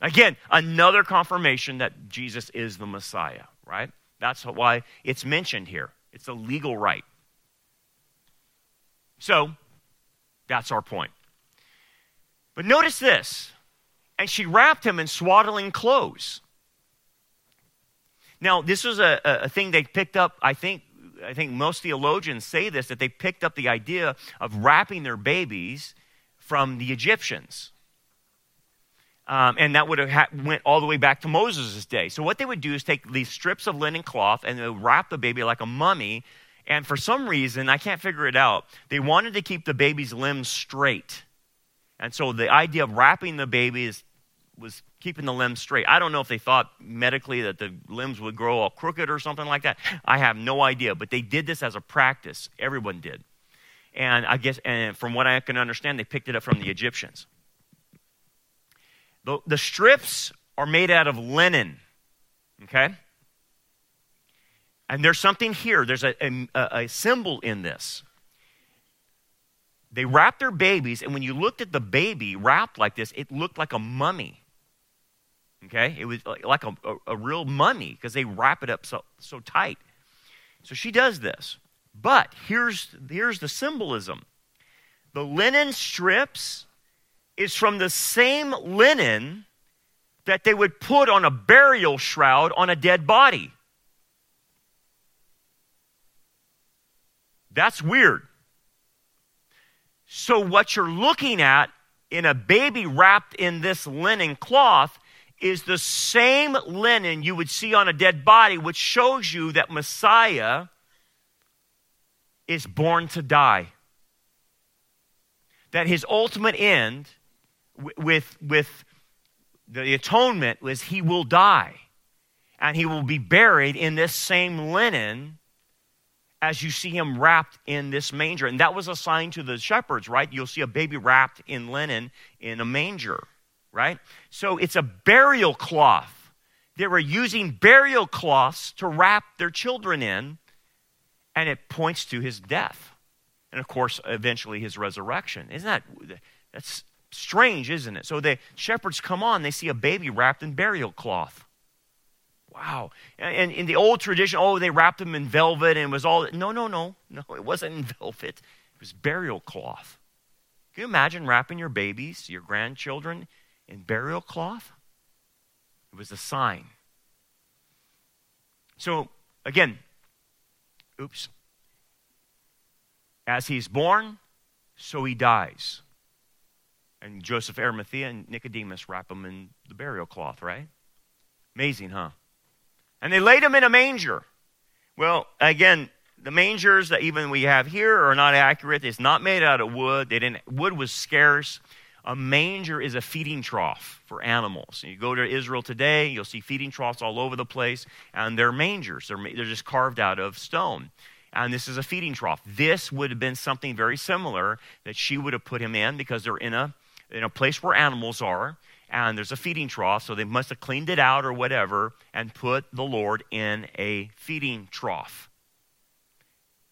Again, another confirmation that Jesus is the Messiah, right? That's why it's mentioned here. It's a legal right. So, that's our point. But notice this. And she wrapped him in swaddling clothes. Now, this was a, a thing they picked up, I think, I think most theologians say this, that they picked up the idea of wrapping their babies from the Egyptians. Um, and that would have ha- went all the way back to Moses' day. So what they would do is take these strips of linen cloth and they would wrap the baby like a mummy. And for some reason, I can't figure it out, they wanted to keep the baby's limbs straight. And so the idea of wrapping the baby is, was keeping the limbs straight. I don't know if they thought medically that the limbs would grow all crooked or something like that. I have no idea, but they did this as a practice. Everyone did. And I guess, and from what I can understand, they picked it up from the Egyptians. The, the strips are made out of linen, okay? And there's something here, there's a, a, a symbol in this. They wrapped their babies, and when you looked at the baby wrapped like this, it looked like a mummy. Okay? It was like a, a, a real mummy because they wrap it up so, so tight. So she does this. But here's, here's the symbolism the linen strips is from the same linen that they would put on a burial shroud on a dead body. That's weird. So, what you're looking at in a baby wrapped in this linen cloth is the same linen you would see on a dead body, which shows you that Messiah is born to die. That his ultimate end with, with the atonement was he will die. And he will be buried in this same linen as you see him wrapped in this manger. And that was a sign to the shepherds, right? You'll see a baby wrapped in linen in a manger, right? So it's a burial cloth. They were using burial cloths to wrap their children in, and it points to his death. And of course, eventually his resurrection. Isn't that that's strange, isn't it? So the shepherds come on, they see a baby wrapped in burial cloth. Wow. And in the old tradition, oh, they wrapped them in velvet and it was all. No, no, no. No, it wasn't in velvet. It was burial cloth. Can you imagine wrapping your babies, your grandchildren, in burial cloth? It was a sign. So, again, oops. As he's born, so he dies. And Joseph Arimathea and Nicodemus wrap him in the burial cloth, right? Amazing, huh? And they laid him in a manger. Well, again, the mangers that even we have here are not accurate. It's not made out of wood. They didn't, wood was scarce. A manger is a feeding trough for animals. You go to Israel today, you'll see feeding troughs all over the place, and they're mangers. They're, they're just carved out of stone. And this is a feeding trough. This would have been something very similar that she would have put him in because they're in a, in a place where animals are and there's a feeding trough, so they must have cleaned it out or whatever and put the Lord in a feeding trough.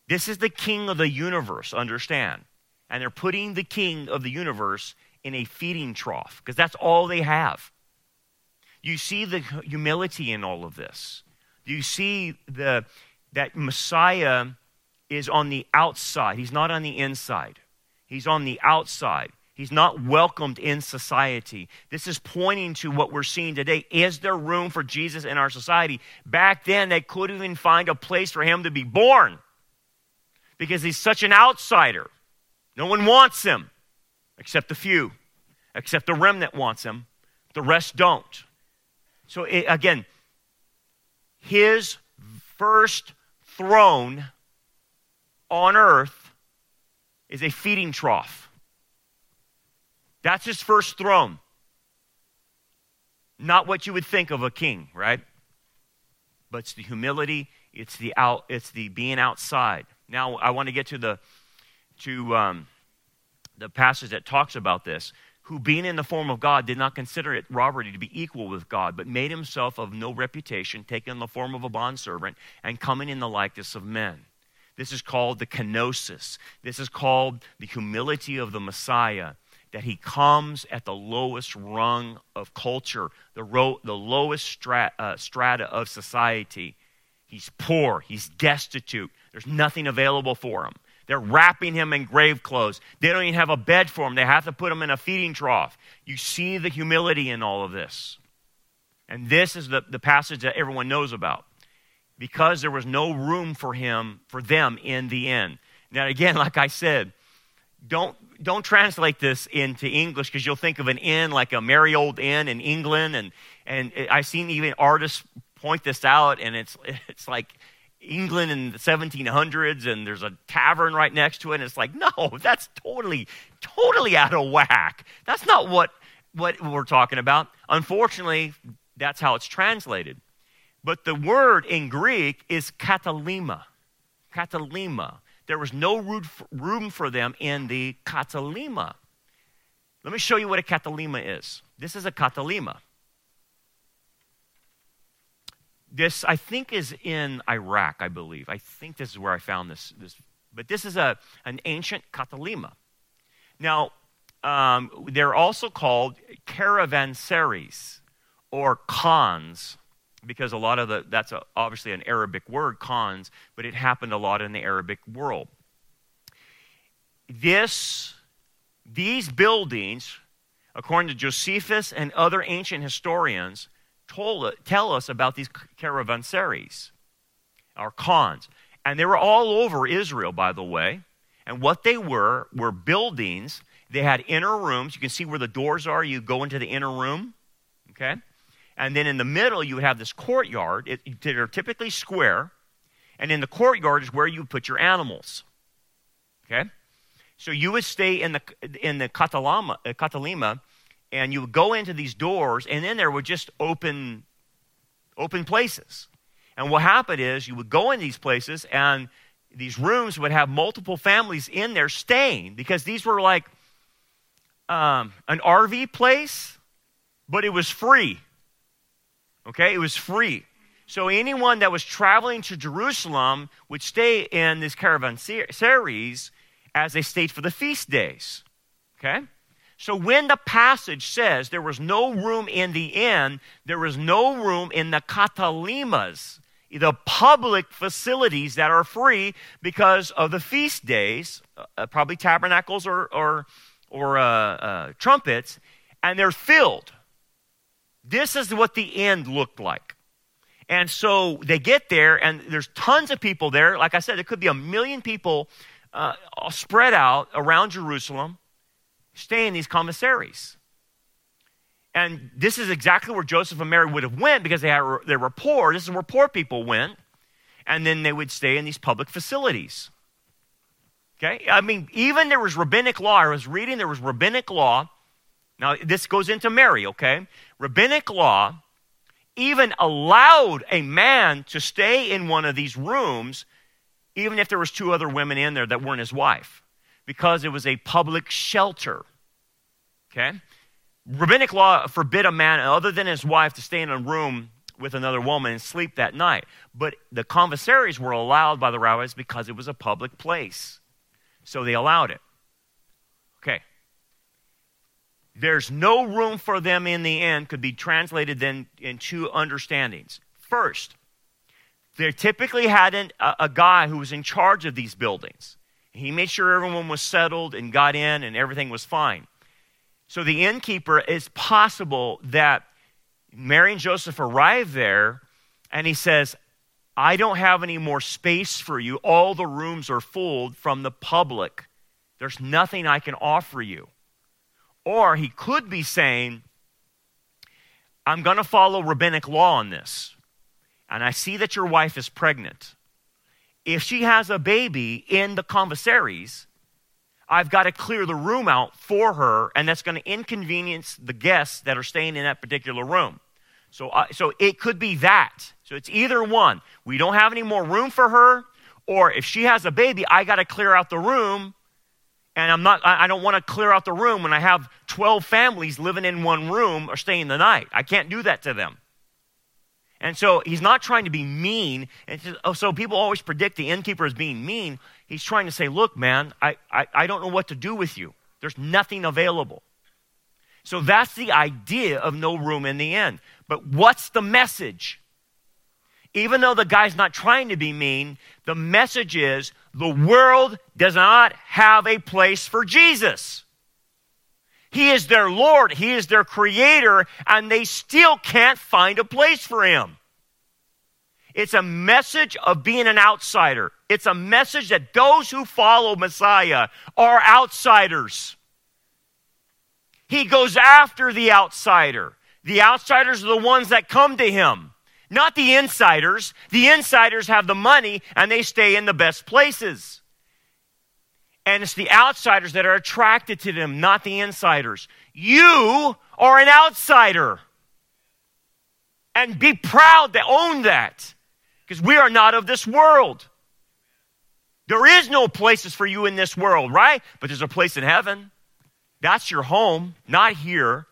This is the king of the universe, understand. And they're putting the king of the universe in a feeding trough because that's all they have. You see the humility in all of this. Do you see the, that Messiah is on the outside, he's not on the inside, he's on the outside. He's not welcomed in society. This is pointing to what we're seeing today. Is there room for Jesus in our society? Back then, they couldn't even find a place for him to be born because he's such an outsider. No one wants him except a few, except the remnant wants him. The rest don't. So, it, again, his first throne on earth is a feeding trough. That's his first throne. Not what you would think of a king, right? But it's the humility, it's the out, it's the being outside. Now I want to get to the to um, the passage that talks about this. Who, being in the form of God, did not consider it robbery to be equal with God, but made himself of no reputation, taking the form of a bondservant, and coming in the likeness of men. This is called the kenosis. This is called the humility of the Messiah that he comes at the lowest rung of culture, the, ro- the lowest strat- uh, strata of society. He's poor, he's destitute, there's nothing available for him. They're wrapping him in grave clothes. They don't even have a bed for him. They have to put him in a feeding trough. You see the humility in all of this. And this is the, the passage that everyone knows about. Because there was no room for him, for them in the inn. Now, again, like I said, don't, don't translate this into English because you'll think of an inn like a merry old inn in England. And, and I've seen even artists point this out, and it's, it's like England in the 1700s, and there's a tavern right next to it. And it's like, no, that's totally, totally out of whack. That's not what, what we're talking about. Unfortunately, that's how it's translated. But the word in Greek is katalima. Katalima. There was no room for them in the katalima. Let me show you what a katalima is. This is a katalima. This, I think, is in Iraq, I believe. I think this is where I found this. this but this is a, an ancient katalima. Now, um, they're also called caravansaries or khans because a lot of the, that's a, obviously an Arabic word, khans, but it happened a lot in the Arabic world. This, these buildings, according to Josephus and other ancient historians, told, tell us about these caravansaries, or khans. And they were all over Israel, by the way. And what they were were buildings. They had inner rooms. You can see where the doors are. You go into the inner room. Okay? And then in the middle, you would have this courtyard. It, they're typically square. And in the courtyard is where you put your animals. Okay? So you would stay in the, in the Katalama, uh, Katalima and you would go into these doors, and then there were just open, open places. And what happened is you would go in these places, and these rooms would have multiple families in there staying because these were like um, an RV place, but it was free. Okay, it was free. So anyone that was traveling to Jerusalem would stay in this caravansary as they stayed for the feast days. Okay? So when the passage says there was no room in the inn, there was no room in the katalimas, the public facilities that are free because of the feast days, uh, probably tabernacles or, or, or uh, uh, trumpets, and they're filled. This is what the end looked like. And so they get there, and there's tons of people there. Like I said, there could be a million people uh, spread out around Jerusalem stay in these commissaries. And this is exactly where Joseph and Mary would have went because they had they were poor. This is where poor people went. And then they would stay in these public facilities. Okay? I mean, even there was rabbinic law. I was reading there was rabbinic law. Now, this goes into Mary, okay? Rabbinic law even allowed a man to stay in one of these rooms even if there was two other women in there that weren't his wife because it was a public shelter. Okay? Rabbinic law forbid a man other than his wife to stay in a room with another woman and sleep that night. But the commissaries were allowed by the rabbis because it was a public place. So they allowed it. Okay. There's no room for them in the end, could be translated then in two understandings. First, they typically had an, a, a guy who was in charge of these buildings. He made sure everyone was settled and got in and everything was fine. So the innkeeper, it's possible that Mary and Joseph arrive there and he says, I don't have any more space for you. All the rooms are full from the public. There's nothing I can offer you. Or he could be saying, I'm going to follow rabbinic law on this. And I see that your wife is pregnant if she has a baby in the commissaries, I've got to clear the room out for her, and that's going to inconvenience the guests that are staying in that particular room. So, uh, so it could be that. So it's either one. We don't have any more room for her, or if she has a baby, I got to clear out the room, and I'm not. I don't want to clear out the room when I have 12 families living in one room or staying the night. I can't do that to them. And so he's not trying to be mean. And oh, so people always predict the innkeeper as being mean. He's trying to say, look, man, I, I, I don't know what to do with you. There's nothing available. So that's the idea of no room in the inn. But what's the message? even though the guy's not trying to be mean, the message is the world does not have a place for Jesus. He is their Lord, He is their Creator, and they still can't find a place for Him. It's a message of being an outsider. It's a message that those who follow Messiah are outsiders. He goes after the outsider. The outsiders are the ones that come to him, not the insiders. The insiders have the money and they stay in the best places. And it's the outsiders that are attracted to them, not the insiders. You are an outsider. And be proud to own that because we are not of this world. There is no places for you in this world, right? But there's a place in heaven. That's your home, not here.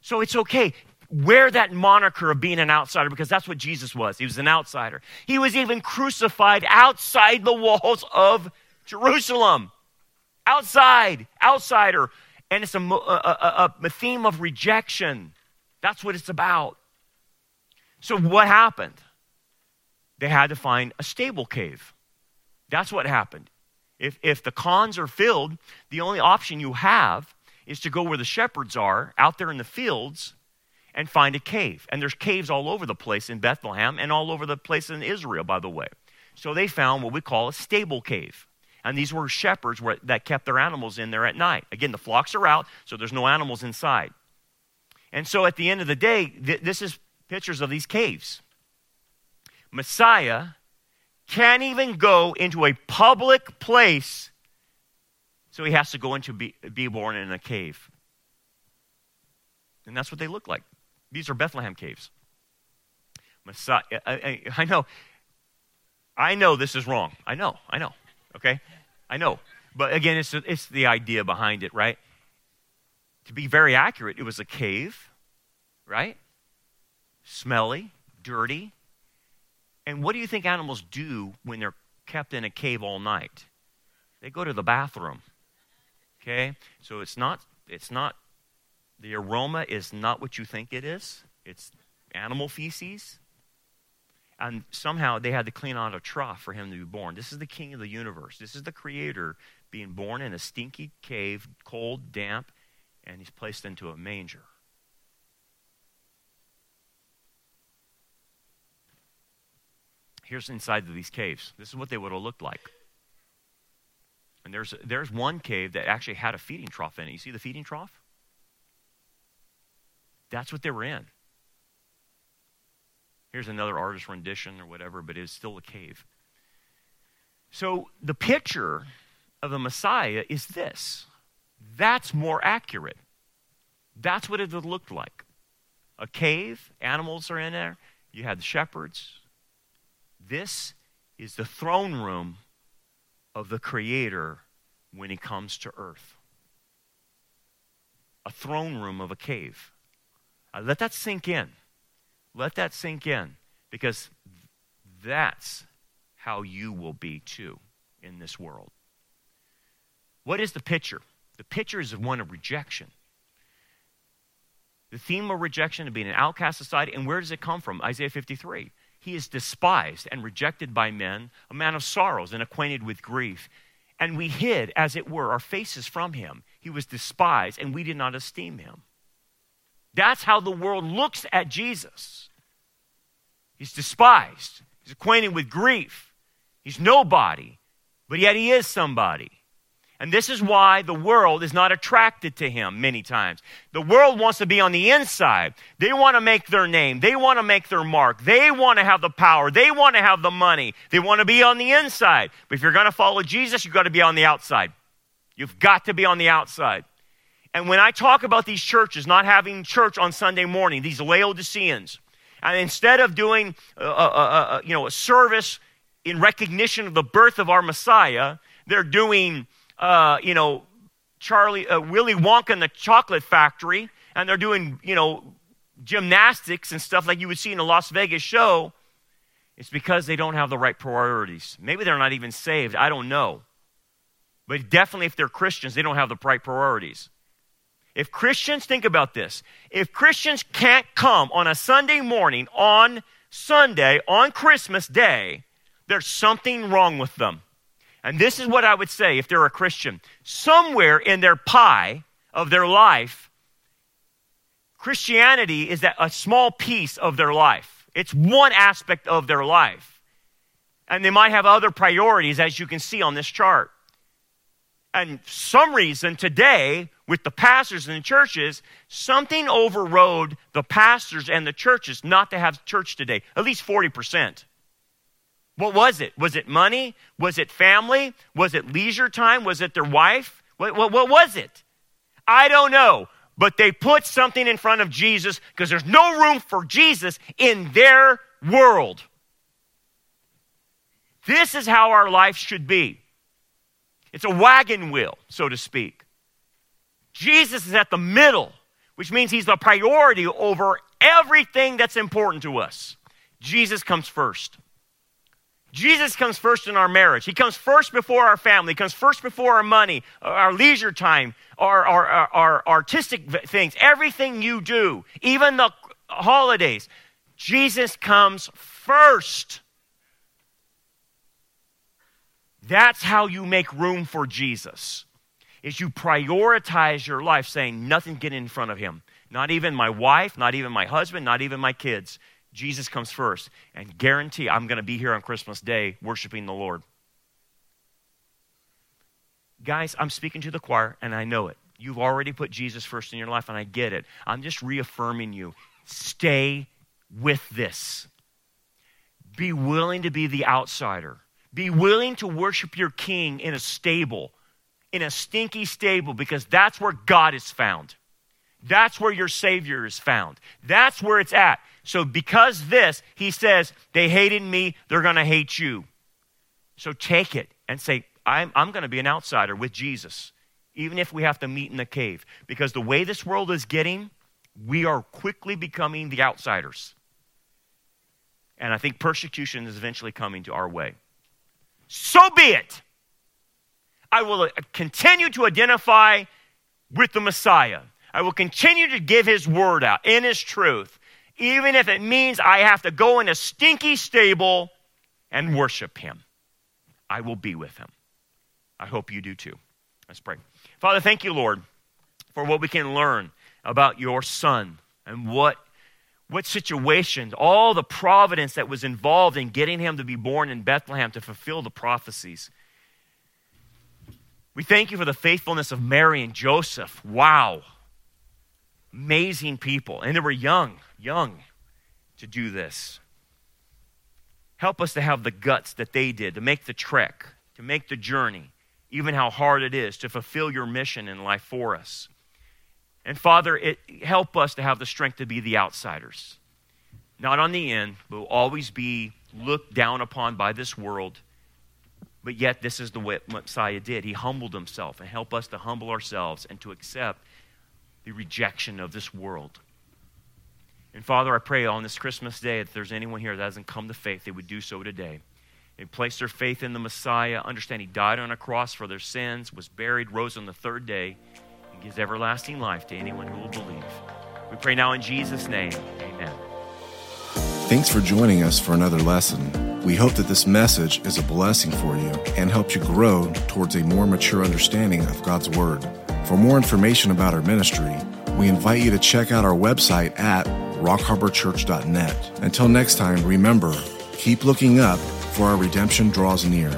So it's okay. Wear that moniker of being an outsider because that's what Jesus was. He was an outsider. He was even crucified outside the walls of Jerusalem. Outside, outsider. And it's a, a, a, a theme of rejection. That's what it's about. So, what happened? They had to find a stable cave. That's what happened. If, if the khans are filled, the only option you have is to go where the shepherds are, out there in the fields, and find a cave. And there's caves all over the place in Bethlehem and all over the place in Israel, by the way. So they found what we call a stable cave. And these were shepherds that kept their animals in there at night. Again, the flocks are out, so there's no animals inside. And so at the end of the day, th- this is pictures of these caves. Messiah can't even go into a public place so he has to go into be, be born in a cave. And that's what they look like. These are Bethlehem caves. Messiah, I, I, I know, I know this is wrong. I know, I know, okay? I know. But again, it's, it's the idea behind it, right? To be very accurate, it was a cave, right? Smelly, dirty. And what do you think animals do when they're kept in a cave all night? They go to the bathroom. Okay? So it's not it's not the aroma is not what you think it is. It's animal feces. And somehow they had to clean out a trough for him to be born. This is the king of the universe. This is the creator being born in a stinky cave, cold, damp, and he's placed into a manger. Here's inside of these caves. This is what they would have looked like. And there's, there's one cave that actually had a feeding trough in it. You see the feeding trough? That's what they were in. Here's another artist rendition or whatever, but it's still a cave. So the picture of the Messiah is this. That's more accurate. That's what it looked like. A cave, animals are in there. You had the shepherds. This is the throne room of the Creator when He comes to earth. A throne room of a cave. Uh, let that sink in. Let that sink in because that's how you will be too in this world. What is the picture? The picture is one of rejection. The theme of rejection of being an outcast society, and where does it come from? Isaiah 53. He is despised and rejected by men, a man of sorrows and acquainted with grief. And we hid, as it were, our faces from him. He was despised, and we did not esteem him. That's how the world looks at Jesus. He's despised, he's acquainted with grief, he's nobody, but yet he is somebody. And this is why the world is not attracted to him many times. The world wants to be on the inside. They want to make their name. They want to make their mark. They want to have the power. They want to have the money. They want to be on the inside. But if you're going to follow Jesus, you've got to be on the outside. You've got to be on the outside. And when I talk about these churches not having church on Sunday morning, these Laodiceans, and instead of doing a, a, a, you know, a service in recognition of the birth of our Messiah, they're doing uh, you know, Charlie, uh, Willy Wonka in the chocolate factory, and they're doing, you know, gymnastics and stuff like you would see in a Las Vegas show, it's because they don't have the right priorities. Maybe they're not even saved. I don't know. But definitely, if they're Christians, they don't have the right priorities. If Christians, think about this. If Christians can't come on a Sunday morning on Sunday on Christmas Day, there's something wrong with them. And this is what I would say if they're a Christian. Somewhere in their pie of their life, Christianity is a small piece of their life. It's one aspect of their life. And they might have other priorities, as you can see on this chart. And some reason today, with the pastors and the churches, something overrode the pastors and the churches not to have church today, at least 40%. What was it? Was it money? Was it family? Was it leisure time? Was it their wife? What, what, what was it? I don't know. But they put something in front of Jesus because there's no room for Jesus in their world. This is how our life should be. It's a wagon wheel, so to speak. Jesus is at the middle, which means he's the priority over everything that's important to us. Jesus comes first. Jesus comes first in our marriage. He comes first before our family. He comes first before our money, our leisure time, our, our, our, our artistic things, everything you do, even the holidays. Jesus comes first. That's how you make room for Jesus. Is you prioritize your life saying nothing get in front of him. Not even my wife, not even my husband, not even my kids. Jesus comes first, and guarantee I'm going to be here on Christmas Day worshiping the Lord. Guys, I'm speaking to the choir, and I know it. You've already put Jesus first in your life, and I get it. I'm just reaffirming you. Stay with this. Be willing to be the outsider. Be willing to worship your king in a stable, in a stinky stable, because that's where God is found. That's where your Savior is found. That's where it's at. So, because this, he says, they hated me, they're going to hate you. So, take it and say, I'm, I'm going to be an outsider with Jesus, even if we have to meet in the cave. Because the way this world is getting, we are quickly becoming the outsiders. And I think persecution is eventually coming to our way. So be it. I will uh, continue to identify with the Messiah. I will continue to give his word out in his truth even if it means I have to go in a stinky stable and worship him. I will be with him. I hope you do too. Let's pray. Father, thank you, Lord, for what we can learn about your son and what what situations, all the providence that was involved in getting him to be born in Bethlehem to fulfill the prophecies. We thank you for the faithfulness of Mary and Joseph. Wow. Amazing people. And they were young young to do this. Help us to have the guts that they did, to make the trek, to make the journey, even how hard it is, to fulfill your mission in life for us. And Father, it, help us to have the strength to be the outsiders. Not on the end, but we'll always be looked down upon by this world. But yet, this is the way Messiah did. He humbled himself and help us to humble ourselves and to accept the rejection of this world. And Father, I pray on this Christmas day, if there's anyone here that hasn't come to faith, they would do so today. They place their faith in the Messiah, understand He died on a cross for their sins, was buried, rose on the third day, gives everlasting life to anyone who will believe. We pray now in Jesus' name. Amen. Thanks for joining us for another lesson. We hope that this message is a blessing for you and helps you grow towards a more mature understanding of God's Word. For more information about our ministry, we invite you to check out our website at rockharborchurch.net. Until next time, remember, keep looking up, for our redemption draws near.